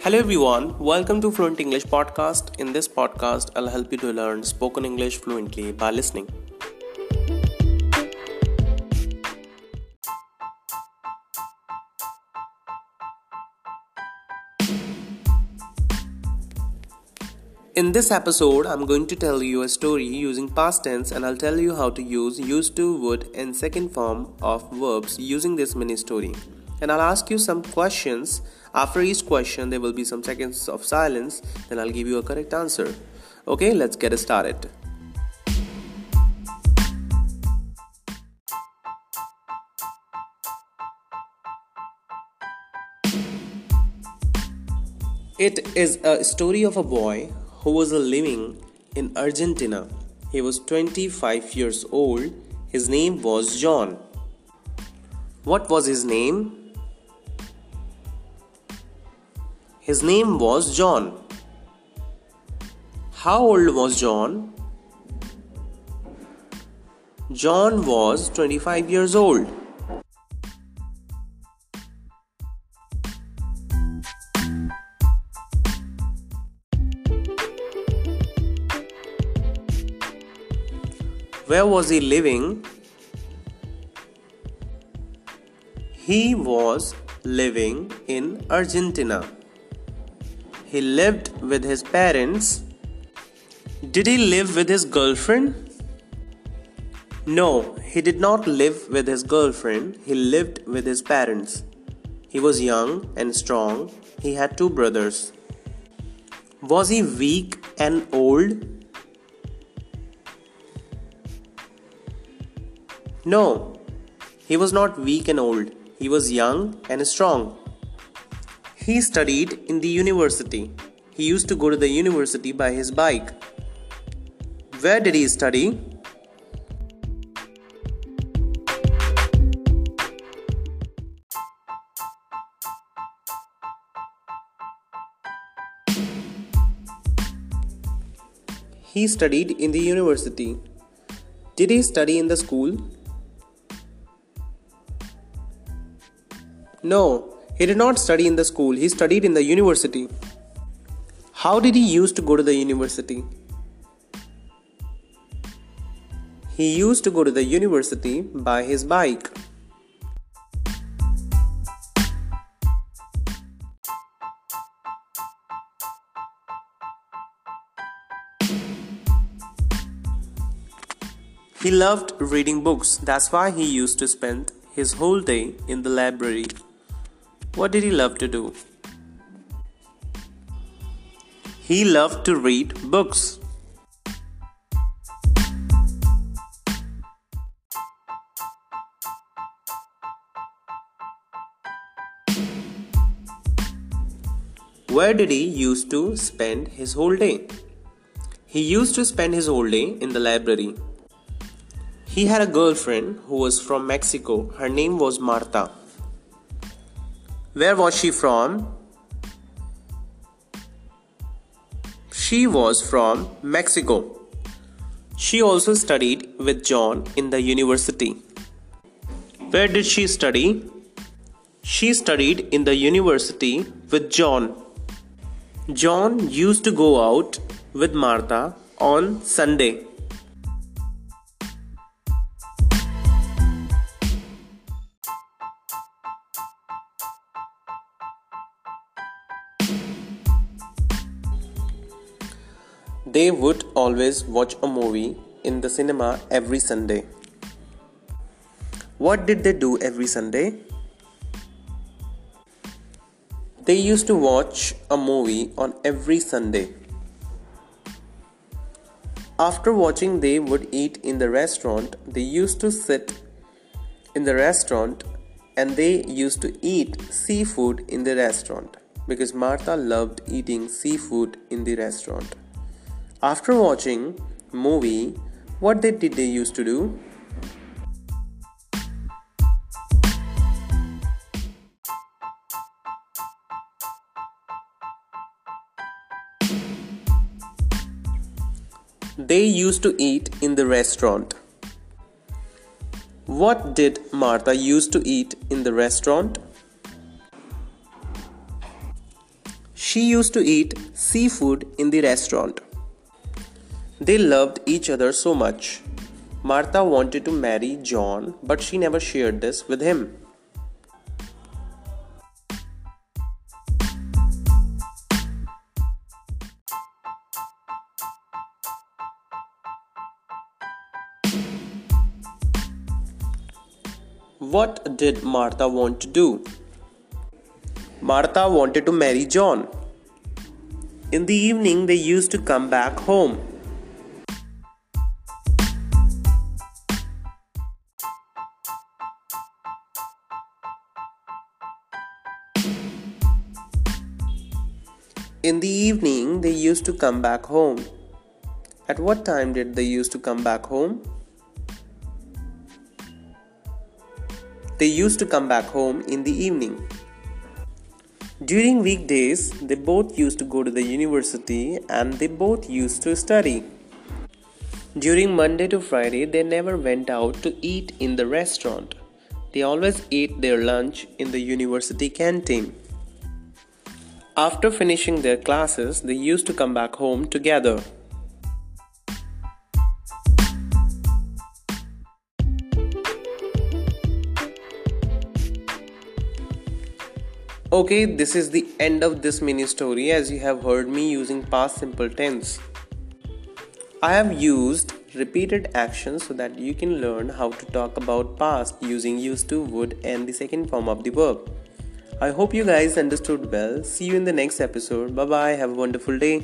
Hello everyone, welcome to Fluent English Podcast. In this podcast, I'll help you to learn spoken English fluently by listening. In this episode, I'm going to tell you a story using past tense and I'll tell you how to use used to, would, and second form of verbs using this mini story. And I'll ask you some questions. After each question, there will be some seconds of silence, then I'll give you a correct answer. Okay, let's get started. It is a story of a boy who was living in Argentina. He was 25 years old. His name was John. What was his name? His name was John. How old was John? John was 25 years old. Where was he living? He was living in Argentina. He lived with his parents. Did he live with his girlfriend? No, he did not live with his girlfriend. He lived with his parents. He was young and strong. He had two brothers. Was he weak and old? No, he was not weak and old. He was young and strong. He studied in the university. He used to go to the university by his bike. Where did he study? He studied in the university. Did he study in the school? No, he did not study in the school, he studied in the university. How did he used to go to the university? He used to go to the university by his bike. He loved reading books, that's why he used to spend his whole day in the library. What did he love to do? He loved to read books. Where did he used to spend his whole day? He used to spend his whole day in the library. He had a girlfriend who was from Mexico. Her name was Marta. Where was she from? She was from Mexico. She also studied with John in the university. Where did she study? She studied in the university with John. John used to go out with Martha on Sunday. They would always watch a movie in the cinema every Sunday. What did they do every Sunday? They used to watch a movie on every Sunday. After watching, they would eat in the restaurant. They used to sit in the restaurant and they used to eat seafood in the restaurant because Martha loved eating seafood in the restaurant. After watching movie, what did they used to do? They used to eat in the restaurant. What did Martha used to eat in the restaurant? She used to eat seafood in the restaurant. They loved each other so much. Martha wanted to marry John, but she never shared this with him. What did Martha want to do? Martha wanted to marry John. In the evening, they used to come back home. In the evening, they used to come back home. At what time did they used to come back home? They used to come back home in the evening. During weekdays, they both used to go to the university and they both used to study. During Monday to Friday, they never went out to eat in the restaurant. They always ate their lunch in the university canteen. After finishing their classes, they used to come back home together. Okay, this is the end of this mini story as you have heard me using past simple tense. I have used repeated actions so that you can learn how to talk about past using used to, would, and the second form of the verb. I hope you guys understood well. See you in the next episode. Bye bye. Have a wonderful day.